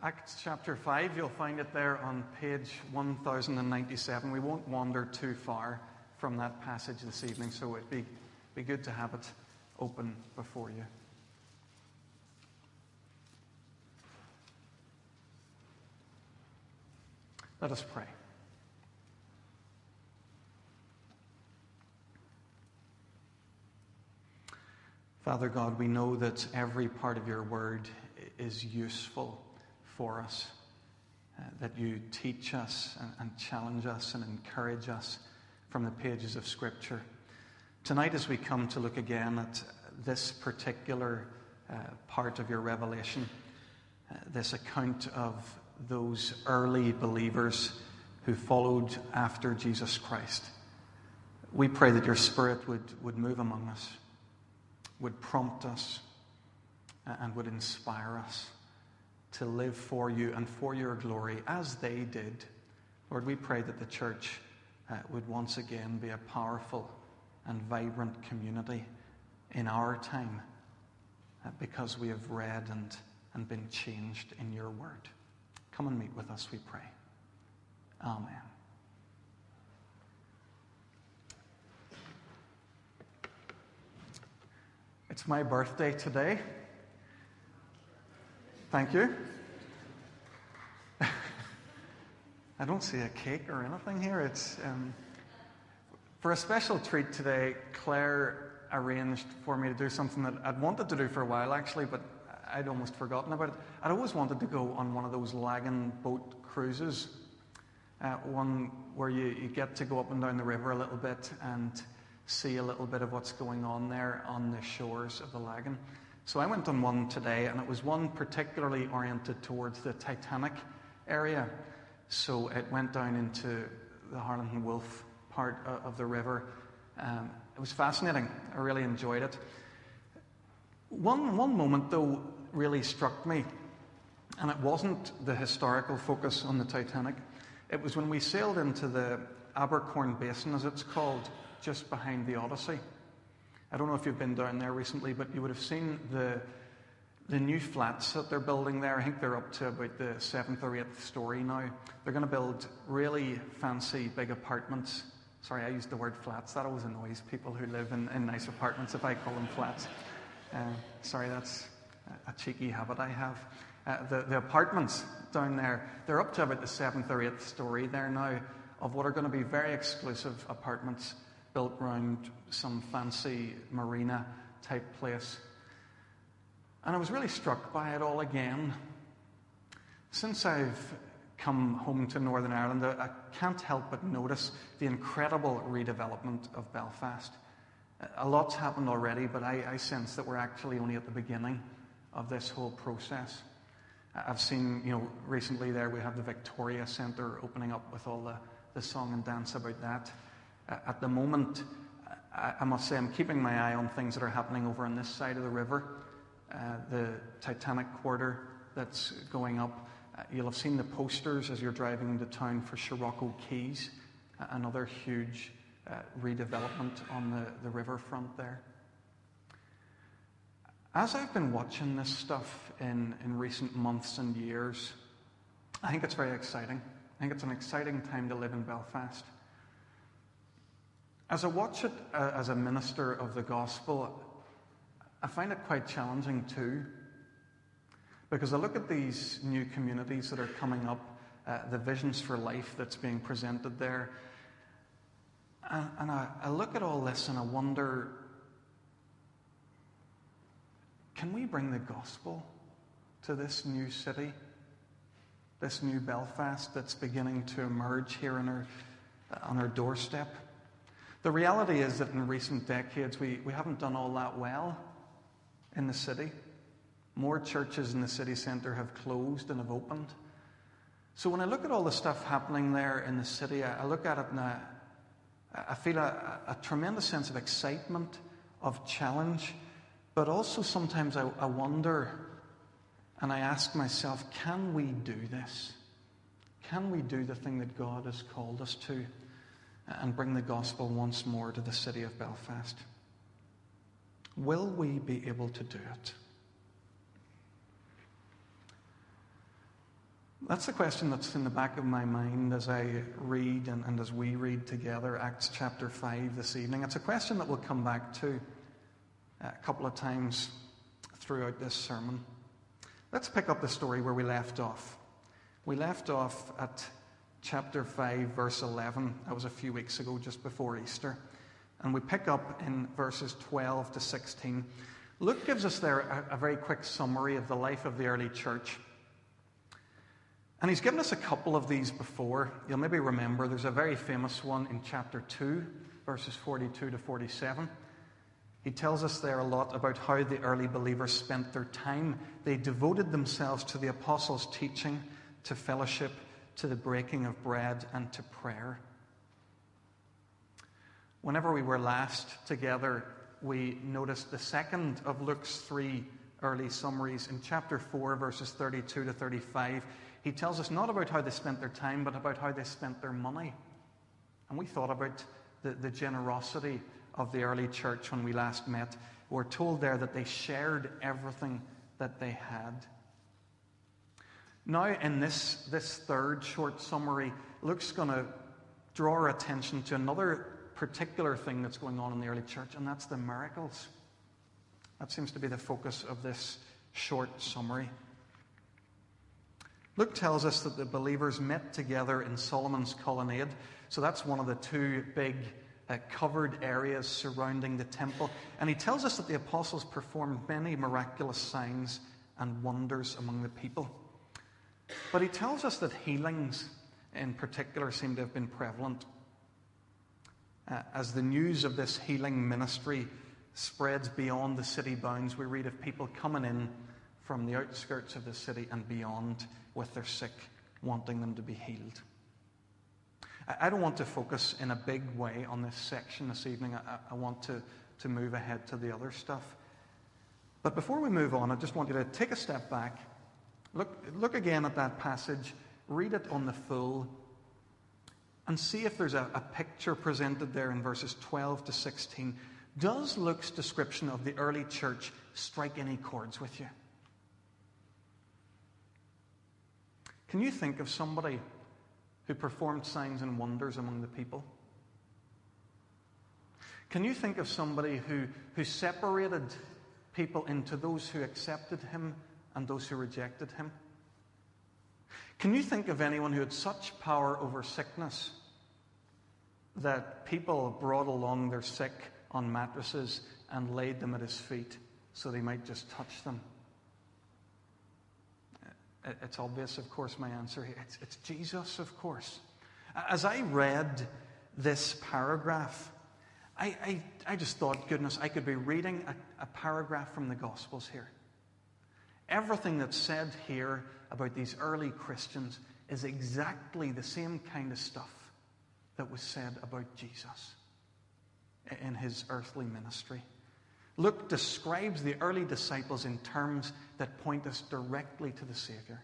Acts chapter 5, you'll find it there on page 1097. We won't wander too far from that passage this evening, so it'd be, be good to have it open before you. Let us pray. Father God, we know that every part of your word is useful for us, uh, that you teach us and, and challenge us and encourage us from the pages of Scripture. Tonight, as we come to look again at this particular uh, part of your revelation, uh, this account of those early believers who followed after Jesus Christ, we pray that your Spirit would, would move among us, would prompt us, and would inspire us to live for you and for your glory as they did. Lord, we pray that the church uh, would once again be a powerful and vibrant community in our time uh, because we have read and, and been changed in your word. Come and meet with us, we pray. Amen. It's my birthday today. Thank you. I don't see a cake or anything here. It's um, for a special treat today. Claire arranged for me to do something that I'd wanted to do for a while, actually, but I'd almost forgotten about it. I'd always wanted to go on one of those Lagan boat cruises, uh, one where you, you get to go up and down the river a little bit and see a little bit of what's going on there on the shores of the Lagan. So I went on one today, and it was one particularly oriented towards the Titanic area. So it went down into the Harland Wolff part of the river. Um, it was fascinating. I really enjoyed it. One, one moment, though, really struck me, and it wasn't the historical focus on the Titanic. It was when we sailed into the Abercorn Basin, as it's called, just behind the Odyssey. I don't know if you've been down there recently, but you would have seen the, the new flats that they're building there. I think they're up to about the seventh or eighth story now. They're going to build really fancy big apartments. Sorry, I used the word flats. That always annoys people who live in, in nice apartments if I call them flats. Uh, sorry, that's a cheeky habit I have. Uh, the, the apartments down there, they're up to about the seventh or eighth story there now of what are going to be very exclusive apartments built around some fancy marina type place. And I was really struck by it all again. Since I've come home to Northern Ireland, I can't help but notice the incredible redevelopment of Belfast. A lot's happened already, but I, I, sense that we're actually only at the beginning of this whole process. I've seen, you know, recently there we have the Victoria Centre opening up with all the, the song and dance about that at the moment, I must say, I'm keeping my eye on things that are happening over on this side of the river. Uh, the Titanic quarter that's going up. Uh, you'll have seen the posters as you're driving into town for Sirocco Quays, another huge uh, redevelopment on the, the riverfront there. As I've been watching this stuff in, in recent months and years, I think it's very exciting. I think it's an exciting time to live in Belfast. As I watch it uh, as a minister of the gospel, I find it quite challenging too. Because I look at these new communities that are coming up, uh, the visions for life that's being presented there, and, and I, I look at all this and I wonder can we bring the gospel to this new city, this new Belfast that's beginning to emerge here our, on our doorstep? The reality is that in recent decades, we, we haven't done all that well in the city. More churches in the city centre have closed and have opened. So when I look at all the stuff happening there in the city, I, I look at it and I, I feel a, a, tremendous sense of excitement, of challenge, but also sometimes I, I wonder and I ask myself, can we do this? Can we do the thing that God has called us to? And bring the gospel once more to the city of Belfast? Will we be able to do it? That's the question that's in the back of my mind as I read and, and, as we read together Acts chapter 5 this evening. It's a question that we'll come back to a couple of times throughout this sermon. Let's pick up the story where we left off. We left off at chapter 5, verse 11. That was a few weeks ago, just before Easter. And we pick up in verses 12 to 16. Luke gives us there a, a very quick summary of the life of the early church. And he's given us a couple of these before. You'll maybe remember there's a very famous one in chapter 2, verses 42 to 47. He tells us there a lot about how the early believers spent their time. They devoted themselves to the apostles' teaching, to fellowship, to the breaking of bread, and to prayer. Whenever we were last together, we noticed the second of Luke's three early summaries in chapter 4, verses 32 to 35 he tells us not about how they spent their time, but about how they spent their money. And we thought about the, the generosity of the early church when we last met. We're told there that they shared everything that they had. Now, in this, this third short summary, Luke's going to draw our attention to another particular thing that's going on in the early church, and that's the miracles. That seems to be the focus of this short summary. Luke tells us that the believers met together in Solomon's colonnade. So that's one of the two big uh, covered areas surrounding the temple. And he tells us that the apostles performed many miraculous signs and wonders among the people. But he tells us that healings in particular seem to have been prevalent. Uh, as the news of this healing ministry spreads beyond the city bounds, we read of people coming in from the outskirts of the city and beyond with their sick, wanting them to be healed. I don't want to focus in a big way on this section this evening. I, I want to, to move ahead to the other stuff. But before we move on, I just want you to take a step back. Look, look again at that passage, read it on the full, and see if there's a, a picture presented there in verses 12 to 16. Does Luke's description of the early church strike any chords with you? Can you think of somebody who performed signs and wonders among the people? Can you think of somebody who, who separated people into those who accepted him and those who rejected him? Can you think of anyone who had such power over sickness that people brought along their sick on mattresses and laid them at his feet so they might just touch them? It's obvious, of course, my answer. It's, it's Jesus, of course. As I read this paragraph, I, I, I, just thought, goodness, I could be reading a, a paragraph from the Gospels here. Everything that's said here about these early Christians is exactly the same kind of stuff that was said about Jesus in his earthly ministry. Luke describes the early disciples in terms that point us directly to the Savior.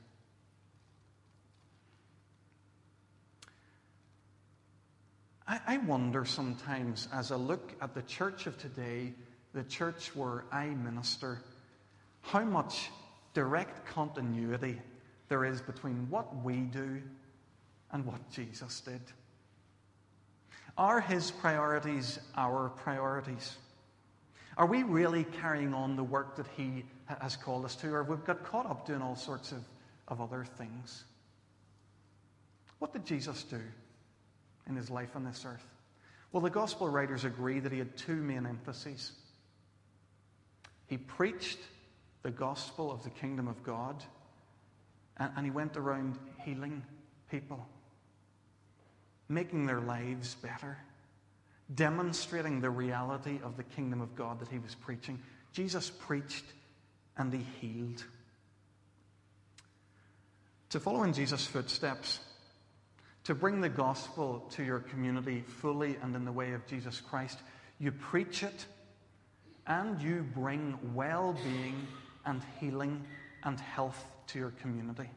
I, I wonder sometimes as I look at the church of today, the church where I minister, how much direct continuity there is between what we do and what Jesus did. Are his priorities our priorities? Are we really carrying on the work that He has called us to, or we've got caught up doing all sorts of, of other things? What did Jesus do in His life on this earth? Well, the gospel writers agree that He had two main emphases. He preached the gospel of the kingdom of God, and, and He went around healing people, making their lives better demonstrating the reality of the kingdom of God that he was preaching. Jesus preached and he healed. To follow in Jesus' footsteps, to bring the gospel to your community fully and in the way of Jesus Christ, you preach it and you bring well being and healing and health to your community.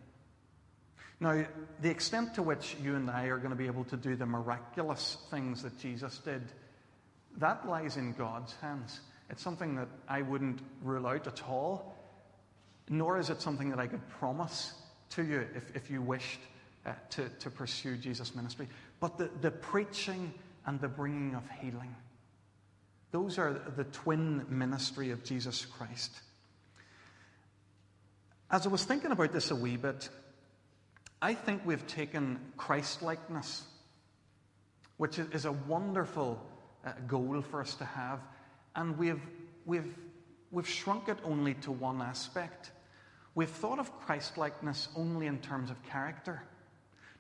Now, the extent to which you and I are going to be able to do the miraculous things that Jesus did, that lies in God's hands. It's something that I wouldn't rule out at all, nor is it something that I could promise to you if, if you wished uh, to, to pursue Jesus' ministry. But the, the preaching and the bringing of healing. Those are the twin ministry of Jesus Christ. As I was thinking about this a wee bit, I think we've taken Christ likeness, which is a wonderful uh, goal for us to have, and we've, we've, we've shrunk it only to one aspect. We've thought of Christ likeness only in terms of character.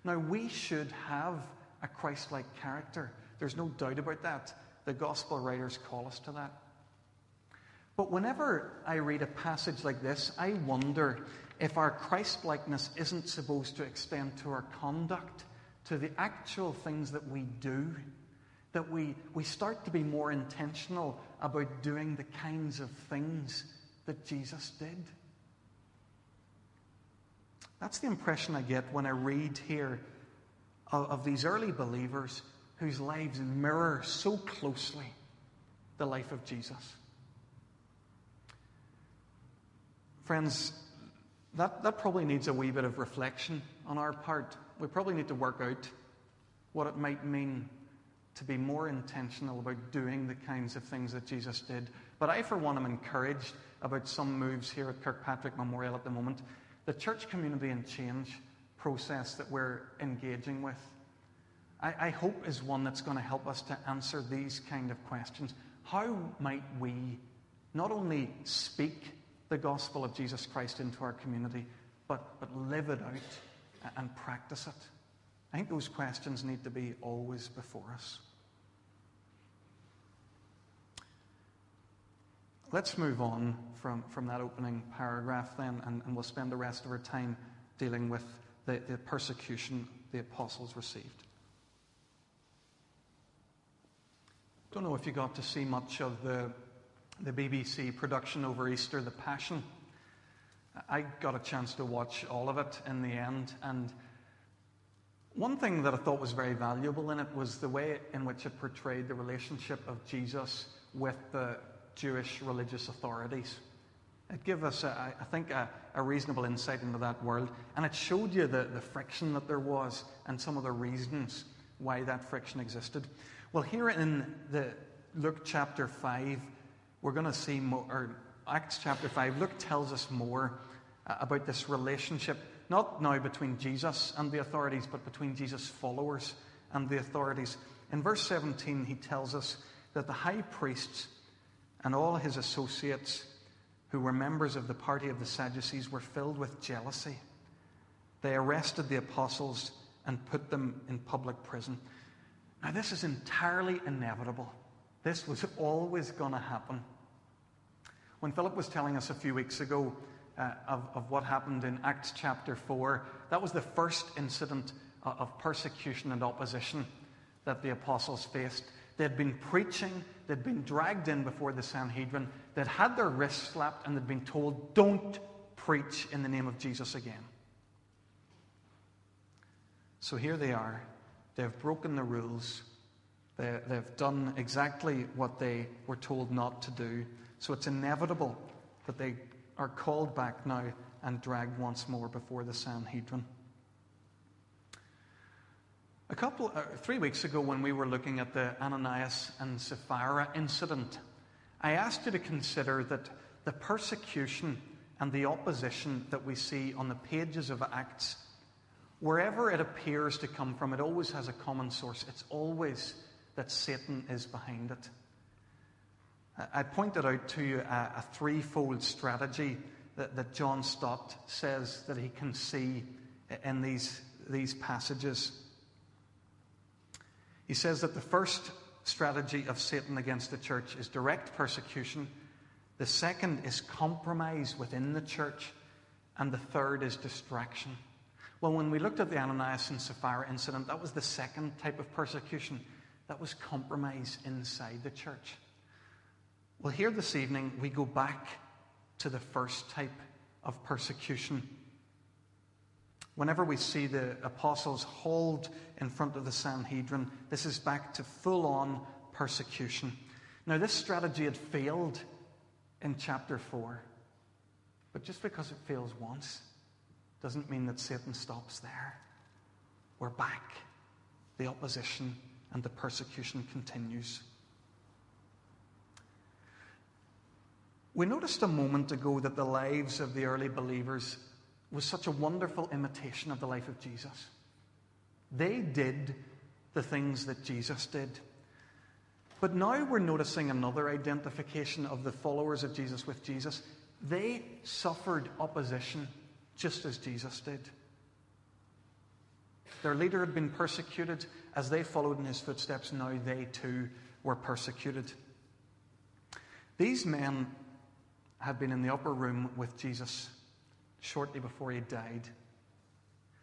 Now, we should have a Christ like character. There's no doubt about that. The gospel writers call us to that. But whenever I read a passage like this, I wonder if our Christ likeness isn't supposed to extend to our conduct, to the actual things that we do, that we, we start to be more intentional about doing the kinds of things that Jesus did. That's the impression I get when I read here of, of these early believers whose lives mirror so closely the life of Jesus. Friends, that, that probably needs a wee bit of reflection on our part. We probably need to work out what it might mean to be more intentional about doing the kinds of things that Jesus did. But I, for one, am encouraged about some moves here at Kirkpatrick Memorial at the moment. The church community and change process that we're engaging with I, I hope is one that's going to help us to answer these kind of questions. How might we not only speak the gospel of Jesus Christ into our community, but, but live it out and practice it? I think those questions need to be always before us. Let's move on from, from that opening paragraph then, and, and we'll spend the rest of our time dealing with the, the persecution the apostles received. Don't know if you got to see much of the, the BBC production over Easter, The Passion. I got a chance to watch all of it in the end, and one thing that I thought was very valuable in it was the way in which it portrayed the relationship of Jesus with the Jewish religious authorities. It gave us, a, I think, a, a, reasonable insight into that world, and it showed you the, the friction that there was and some of the reasons why that friction existed. Well, here in the Luke chapter 5, we're going to see more, or Acts chapter 5, Luke tells us more uh, about this relationship, not now between Jesus and the authorities, but between Jesus' followers and the authorities. In verse 17, he tells us that the high priests and all his associates, who were members of the party of the Sadducees, were filled with jealousy. They arrested the apostles and put them in public prison. Now, this is entirely inevitable. This was always going to happen. When Philip was telling us a few weeks ago uh, of, of what happened in Acts chapter 4, that was the first incident uh, of persecution and opposition that the apostles faced. They'd been preaching, they'd been dragged in before the Sanhedrin, they'd had their wrists slapped, and they'd been told, Don't preach in the name of Jesus again. So here they are They've broken the rules. They, they've done exactly what they were told not to do. So it's inevitable that they are called back now and dragged once more before the Sanhedrin. A couple, uh, three weeks ago, when we were looking at the Ananias and Sapphira incident, I asked you to consider that the persecution and the opposition that we see on the pages of Acts Wherever it appears to come from, it always has a common source. It's always that Satan is behind it. I pointed out to you a, a threefold strategy that, that, John Stott says that he can see in these, these passages. He says that the first strategy of Satan against the church is direct persecution, the second is compromise within the church, and the third is distraction. Well, when we looked at the Ananias and Sapphira incident, that was the second type of persecution. That was compromise inside the church. Well, here this evening, we go back to the first type of persecution. Whenever we see the apostles hauled in front of the Sanhedrin, this is back to full on persecution. Now, this strategy had failed in chapter 4, but just because it fails once doesn't mean that Satan stops there. We're back. The opposition and the persecution continues. We noticed a moment ago that the lives of the early believers was such a wonderful imitation of the life of Jesus. They did the things that Jesus did. But now we're noticing another identification of the followers of Jesus with Jesus. They suffered opposition just as Jesus did. Their leader had been persecuted as they followed in his footsteps. Now they too were persecuted. These men had been in the upper room with Jesus shortly before he died.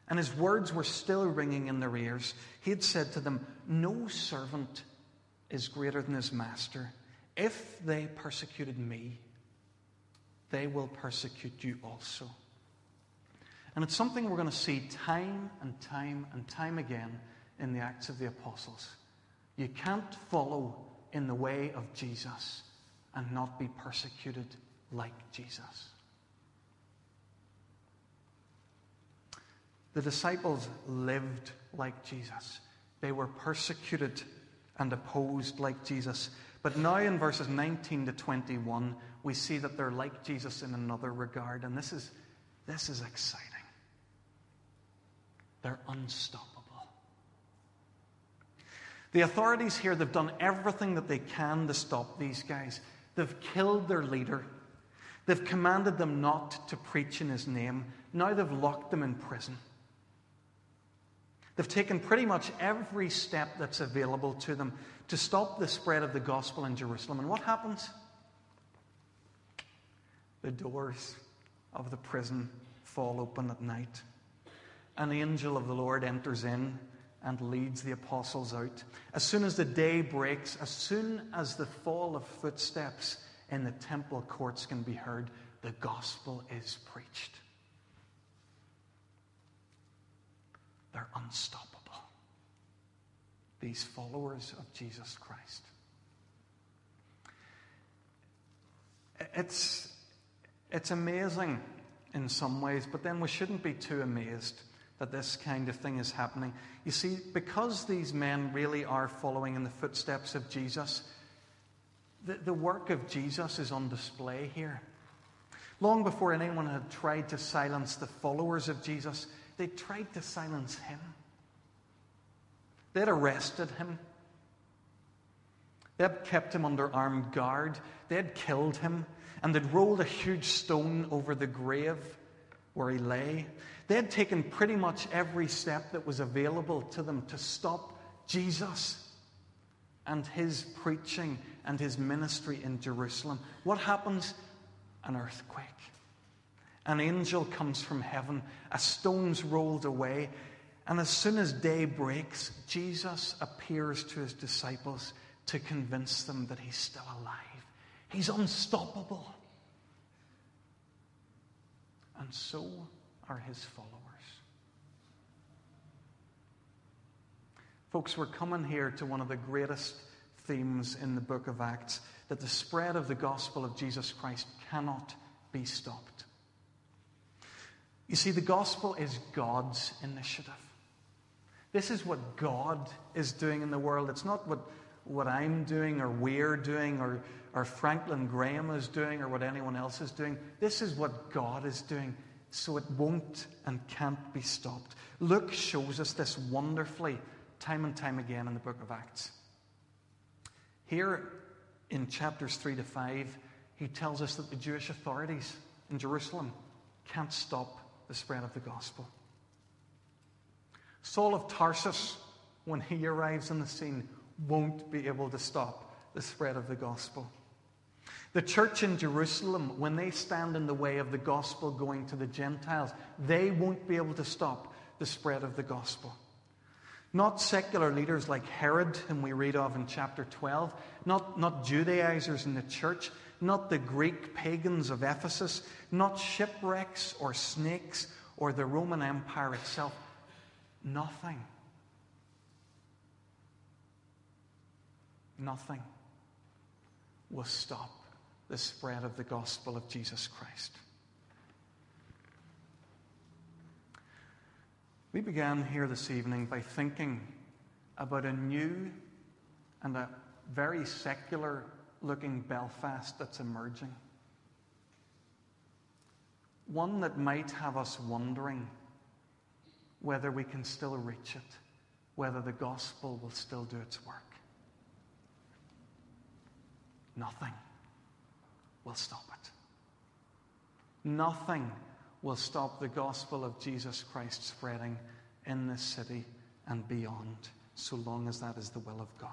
And his words were still ringing in their ears. He had said to them, No servant is greater than his master. If they persecuted me, they will persecute you also. And it's something we're going to see time and time and time again in the Acts of the Apostles. You can't follow in the way of Jesus and not be persecuted like Jesus. The disciples lived like Jesus. They were persecuted and opposed like Jesus. But now in verses 19 to 21, we see that they're like Jesus in another regard. And this is, this is exciting. They're unstoppable. The authorities here, they've done everything that they can to stop these guys. They've killed their leader. They've commanded them not to preach in his name. Now they've locked them in prison. They've taken pretty much every step that's available to them to stop the spread of the gospel in Jerusalem. And what happens? The doors of the prison fall open at night. An angel of the Lord enters in and leads the apostles out. As soon as the day breaks, as soon as the fall of footsteps in the temple courts can be heard, the gospel is preached. They're unstoppable. These followers of Jesus Christ. It's, it's amazing in some ways, but then we shouldn't be too amazed that this kind of thing is happening. You see, because these men really are following in the footsteps of Jesus, the, the work of Jesus is on display here. Long before anyone had tried to silence the followers of Jesus, they tried to silence him. They'd arrested him. They'd kept him under armed guard. They'd killed him. And they'd rolled a huge stone over the grave where he lay. They had taken pretty much every step that was available to them to stop Jesus and his preaching and his ministry in Jerusalem. What happens? An earthquake. An angel comes from heaven, a stone's rolled away, and as soon as day breaks, Jesus appears to his disciples to convince them that he's still alive. He's unstoppable. And so are his followers. Folks, we're coming here to one of the greatest themes in the book of Acts that the spread of the gospel of Jesus Christ cannot be stopped. You see, the gospel is God's initiative. This is what God is doing in the world. It's not what, what I'm doing or we're doing or, or Franklin Graham is doing or what anyone else is doing. This is what God is doing. So it won't and can't be stopped. Luke shows us this wonderfully time and time again in the book of Acts. Here in chapters 3 to 5, he tells us that the Jewish authorities in Jerusalem can't stop the spread of the gospel. Saul of Tarsus, when he arrives on the scene, won't be able to stop the spread of the gospel. The church in Jerusalem, when they stand in the way of the gospel going to the Gentiles, they won't be able to stop the spread of the gospel. Not secular leaders like Herod, whom we read of in chapter 12, not, not Judaizers in the church, not the Greek pagans of Ephesus, not shipwrecks or snakes or the Roman Empire itself. Nothing. Nothing will stop the spread of the gospel of Jesus Christ. We began here this evening by thinking about a new and a very secular looking Belfast that's emerging. One that might have us wondering whether we can still reach it, whether the gospel will still do its work. Nothing will stop it. Nothing will stop the gospel of Jesus Christ spreading in this city and beyond, so long as that is the will of God.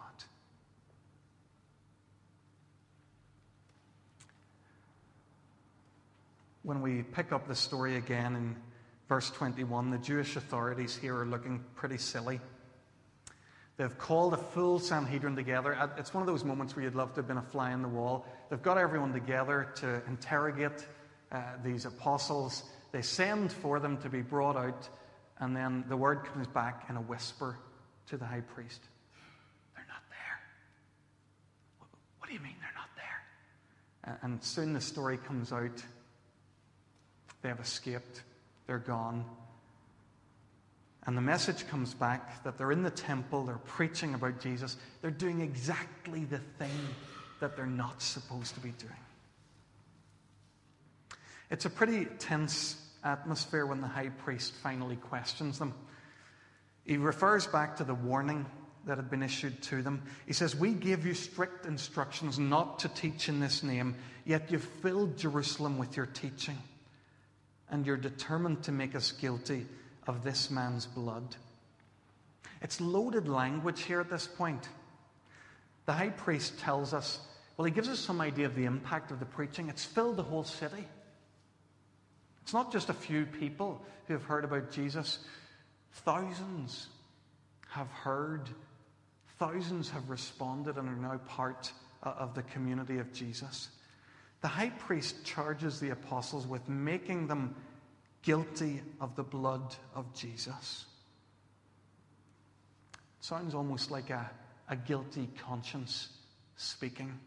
When we pick up the story again in verse 21, the Jewish authorities here are looking pretty silly. They've called a full Sanhedrin together. It's one of those moments where you'd love to have been a fly in the wall. They've got everyone together to interrogate uh, these apostles. They send for them to be brought out, and then the word comes back in a whisper to the high priest They're not there. What do you mean they're not there? And soon the story comes out. They have escaped, they're gone. And the message comes back that they're in the temple, they're preaching about Jesus, they're doing exactly the thing that they're not supposed to be doing. It's a pretty tense atmosphere when the high priest finally questions them. He refers back to the warning that had been issued to them. He says, We gave you strict instructions not to teach in this name, yet you've filled Jerusalem with your teaching, and you're determined to make us guilty of this man's blood. It's loaded language here at this point. The high priest tells us, well, he gives us some idea of the impact of the preaching. It's filled the whole city. It's not just a few people who have heard about Jesus, thousands have heard, thousands have responded and are now part of the community of Jesus. The high priest charges the apostles with making them guilty of the blood of Jesus. It sounds almost like a, a guilty conscience speaking.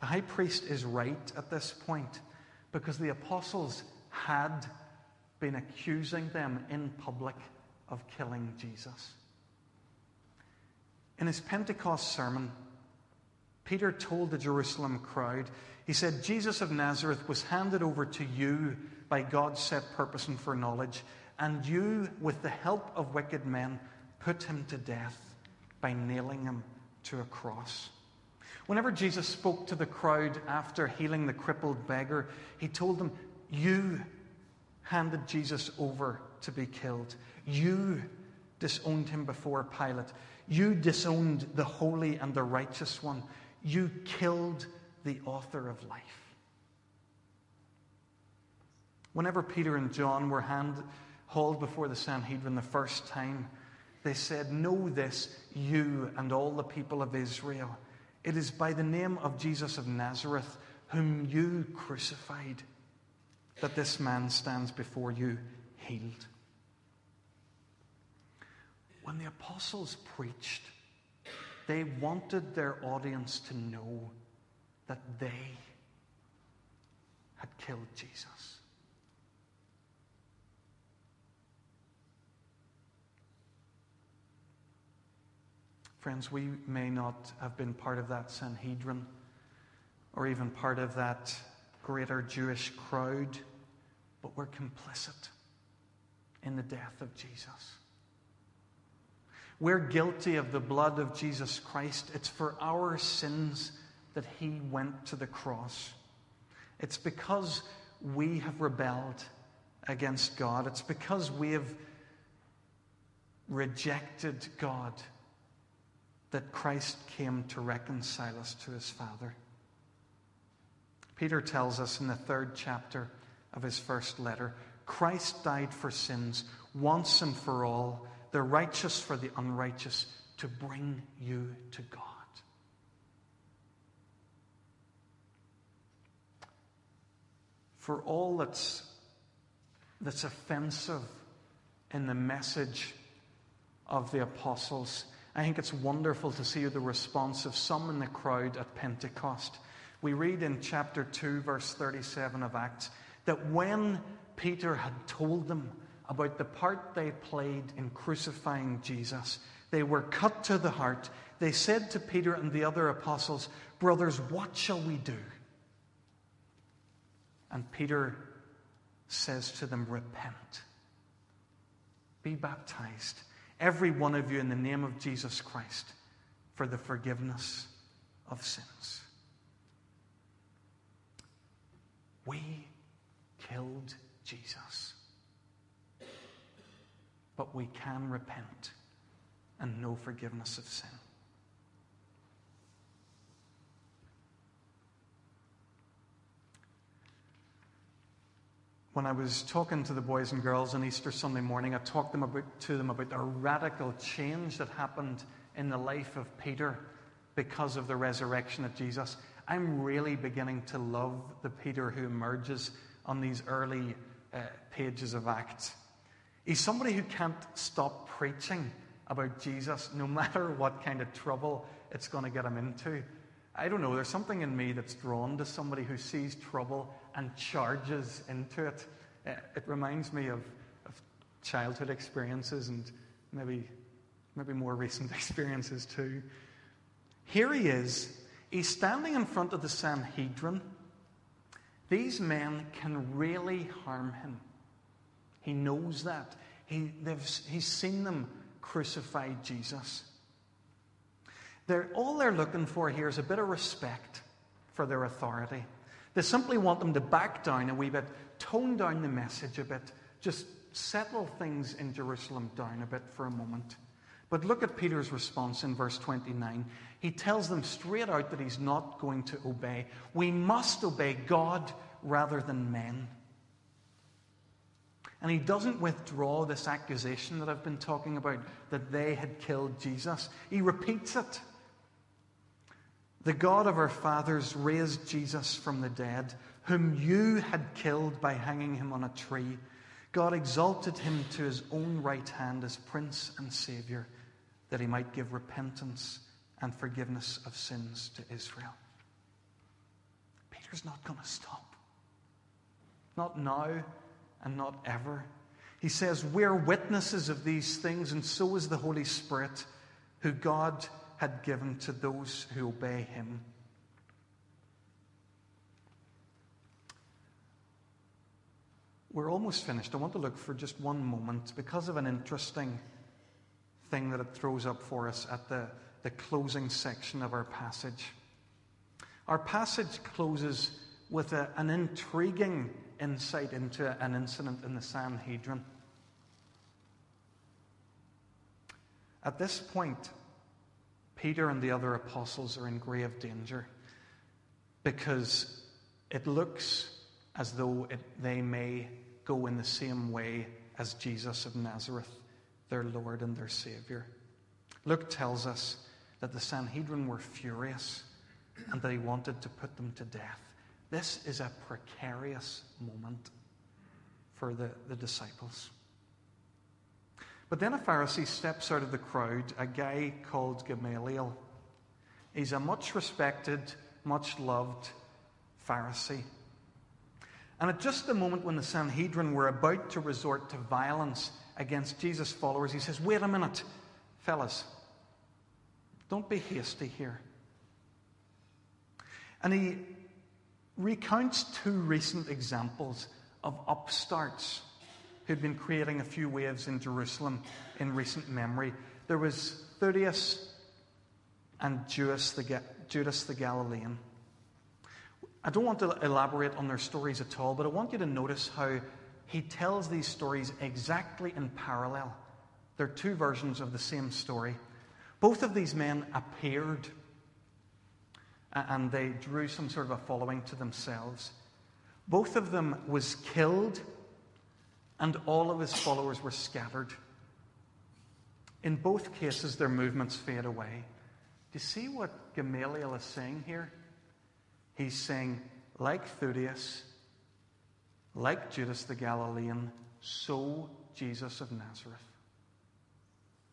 The high priest is right at this point because the apostles had been accusing them in public of killing Jesus. In his Pentecost sermon, Peter told the Jerusalem crowd, he said, Jesus of Nazareth was handed over to you by God's set purpose and foreknowledge, and you, with the help of wicked men, put him to death by nailing him to a cross. Whenever Jesus spoke to the crowd after healing the crippled beggar, he told them, You handed Jesus over to be killed. You disowned him before Pilate. You disowned the holy and the righteous one. You killed the author of life. Whenever Peter and John were hand, hauled before the Sanhedrin the first time, they said, Know this, you and all the people of Israel. It is by the name of Jesus of Nazareth, whom you crucified, that this man stands before you healed. When the apostles preached, they wanted their audience to know that they had killed Jesus. Friends, we may not have been part of that Sanhedrin or even part of that greater Jewish crowd, but we're complicit in the death of Jesus. We're guilty of the blood of Jesus Christ. It's for our sins that he went to the cross. It's because we have rebelled against God. It's because we have rejected God that Christ came to reconcile us to his Father. Peter tells us in the third chapter of his first letter Christ died for sins once and for all, the righteous for the unrighteous, to bring you to God. For all that's, that's offensive in the message of the apostles, I think it's wonderful to see the response of some in the crowd at Pentecost. We read in chapter 2, verse 37 of Acts, that when Peter had told them about the part they played in crucifying Jesus. They were cut to the heart. They said to Peter and the other apostles, Brothers, what shall we do? And Peter says to them, Repent. Be baptized, every one of you, in the name of Jesus Christ, for the forgiveness of sins. We killed Jesus. But we can repent and know forgiveness of sin. When I was talking to the boys and girls on Easter Sunday morning, I talked them about, to them about the radical change that happened in the life of Peter because of the resurrection of Jesus. I'm really beginning to love the Peter who emerges on these early uh, pages of Acts. He's somebody who can't stop preaching about Jesus no matter what kind of trouble it's going to get him into. I don't know, there's something in me that's drawn to somebody who sees trouble and charges into it. It reminds me of, of childhood experiences and maybe, maybe more recent experiences too. Here he is He's standing in front of the Sanhedrin. These men can really harm him. He knows that. He, he's seen them crucify Jesus. They're, all they're looking for here is a bit of respect for their authority. They simply want them to back down a wee bit, tone down the message a bit, just settle things in Jerusalem down a bit for a moment. But look at Peter's response in verse 29 he tells them straight out that he's not going to obey. We must obey God rather than men. And he doesn't withdraw this accusation that I've been talking about that they had killed Jesus. He repeats it. The God of our fathers raised Jesus from the dead, whom you had killed by hanging him on a tree. God exalted him to his own right hand as Prince and Savior, that he might give repentance and forgiveness of sins to Israel. Peter's not going to stop. Not now and not ever. He says, We're witnesses of these things, and so is the Holy Spirit, who God had given to those who obey him. We're almost finished. I want to look for just one moment because of an interesting thing that it throws up for us at the the closing section of our passage. Our passage closes with a, an intriguing insight into an incident in the Sanhedrin. At this point, Peter and the other apostles are in grave danger because it looks as though it, they may go in the same way as Jesus of Nazareth, their Lord and their Savior. Luke tells us that the Sanhedrin were furious and he wanted to put them to death. This is a precarious moment for the, the disciples. But then a Pharisee steps out of the crowd, a guy called Gamaliel. He's a much respected, much loved Pharisee. And at just the moment when the Sanhedrin were about to resort to violence against Jesus' followers, he says, Wait a minute, fellas. Don't be hasty here. And he recounts two recent examples of upstarts who'd been creating a few waves in Jerusalem in recent memory. There was Theudas and Judas the, Judas the Galilean. I don't want to elaborate on their stories at all, but I want you to notice how he tells these stories exactly in parallel. They're two versions of the same story. Both of these men appeared and they drew some sort of a following to themselves. Both of them was killed and all of his followers were scattered. In both cases, their movements fade away. Do you see what Gamaliel is saying here? He's saying, like Theudas, like Judas the Galilean, so Jesus of Nazareth.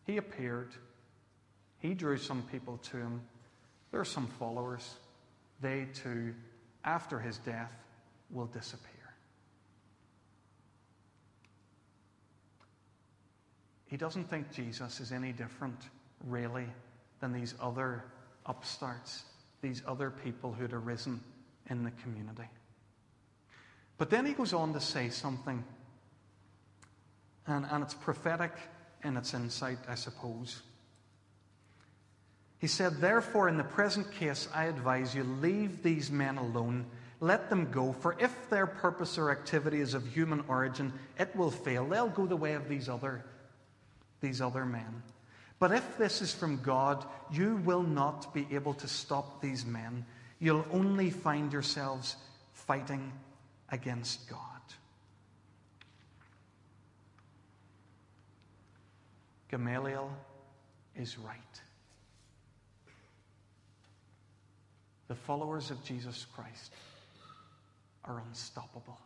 He appeared. He drew some people to him. There are some followers. They too, after his death, will disappear. He doesn't think Jesus is any different, really, than these other upstarts, these other people who'd arisen in the community. But then he goes on to say something, and, and it's prophetic in its insight, I suppose. He said, Therefore, in the present case, I advise you, leave these men alone. Let them go, for if their purpose or activity is of human origin, it will fail. They'll go the way of these other, these other men. But if this is from God, you will not be able to stop these men. You'll only find yourselves fighting against God. Gamaliel is right. The followers of Jesus Christ are unstoppable.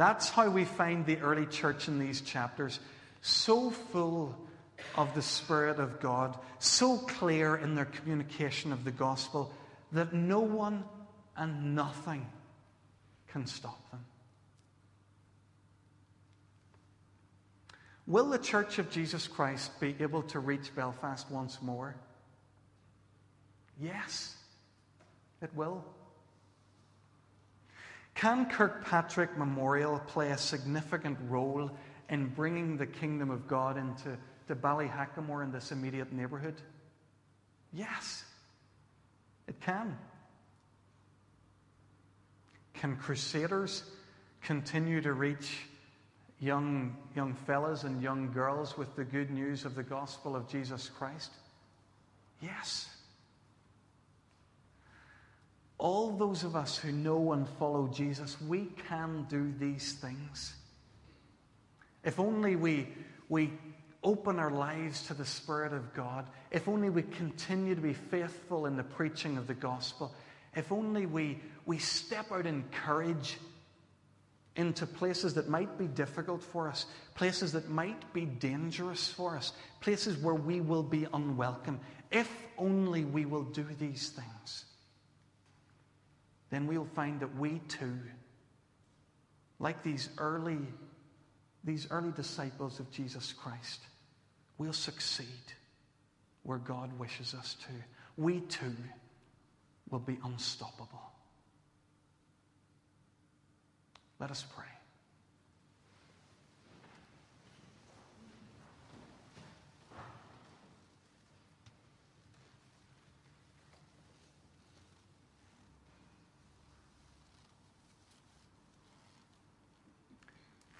That's how we find the early church in these chapters so full of the Spirit of God, so clear in their communication of the gospel that no one and nothing can stop them. Will the Church of Jesus Christ be able to reach Belfast once more? Yes, it will. Can Kirkpatrick Memorial play a significant role in bringing the kingdom of God into to Ballyhackamore and this immediate neighbourhood? Yes, it can. Can crusaders continue to reach young, young fellas and young girls with the good news of the gospel of Jesus Christ? Yes. All those of us who know and follow Jesus, we can do these things. If only we, we open our lives to the Spirit of God, if only we continue to be faithful in the preaching of the gospel, if only we, we step out in courage into places that might be difficult for us, places that might be dangerous for us, places where we will be unwelcome, if only we will do these things, then we'll find that we too, like these early these early disciples of Jesus Christ, we'll succeed where God wishes us to. We too will be unstoppable. Let us pray.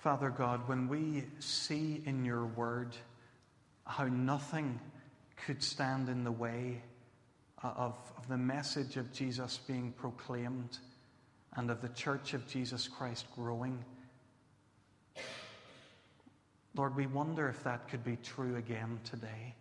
Father God, when we see in your word how nothing could stand in the way uh, of, of the message of Jesus being proclaimed and of the church of Jesus Christ growing, Lord, we wonder if that could be true again today.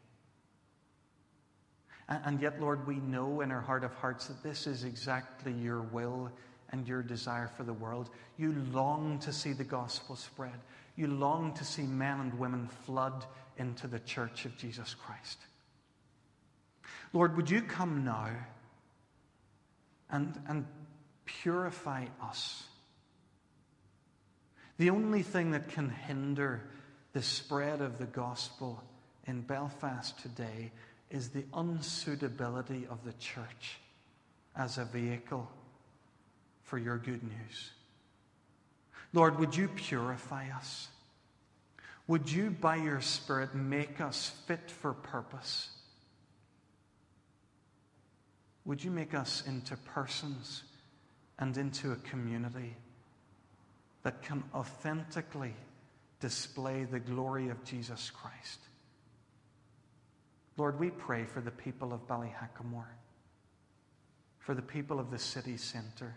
And, and yet, Lord, we know in our heart of hearts that this is exactly your will and your desire for the world. You long to see the gospel spread. You long to see men and women flood into the church of Jesus Christ. Lord, would you come now and, and purify us? The only thing that can hinder the spread of the gospel in Belfast today is the unsuitability of the church as a vehicle for your good news. Lord, would you purify us? Would you, by your Spirit, make us fit for purpose? Would you make us into persons and into a community that can authentically display the glory of Jesus Christ? Lord, we pray for the people of Ballyhackamore, for the people of the city centre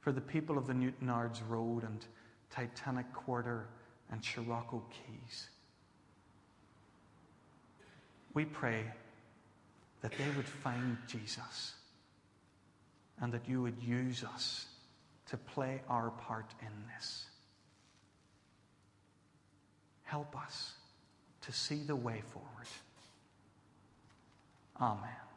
for the people of the Newtownards Road and Titanic Quarter and Sirocco Quays. We pray that they would find Jesus and that you would use us to play our part in this. Help us to see the way forward. Amen.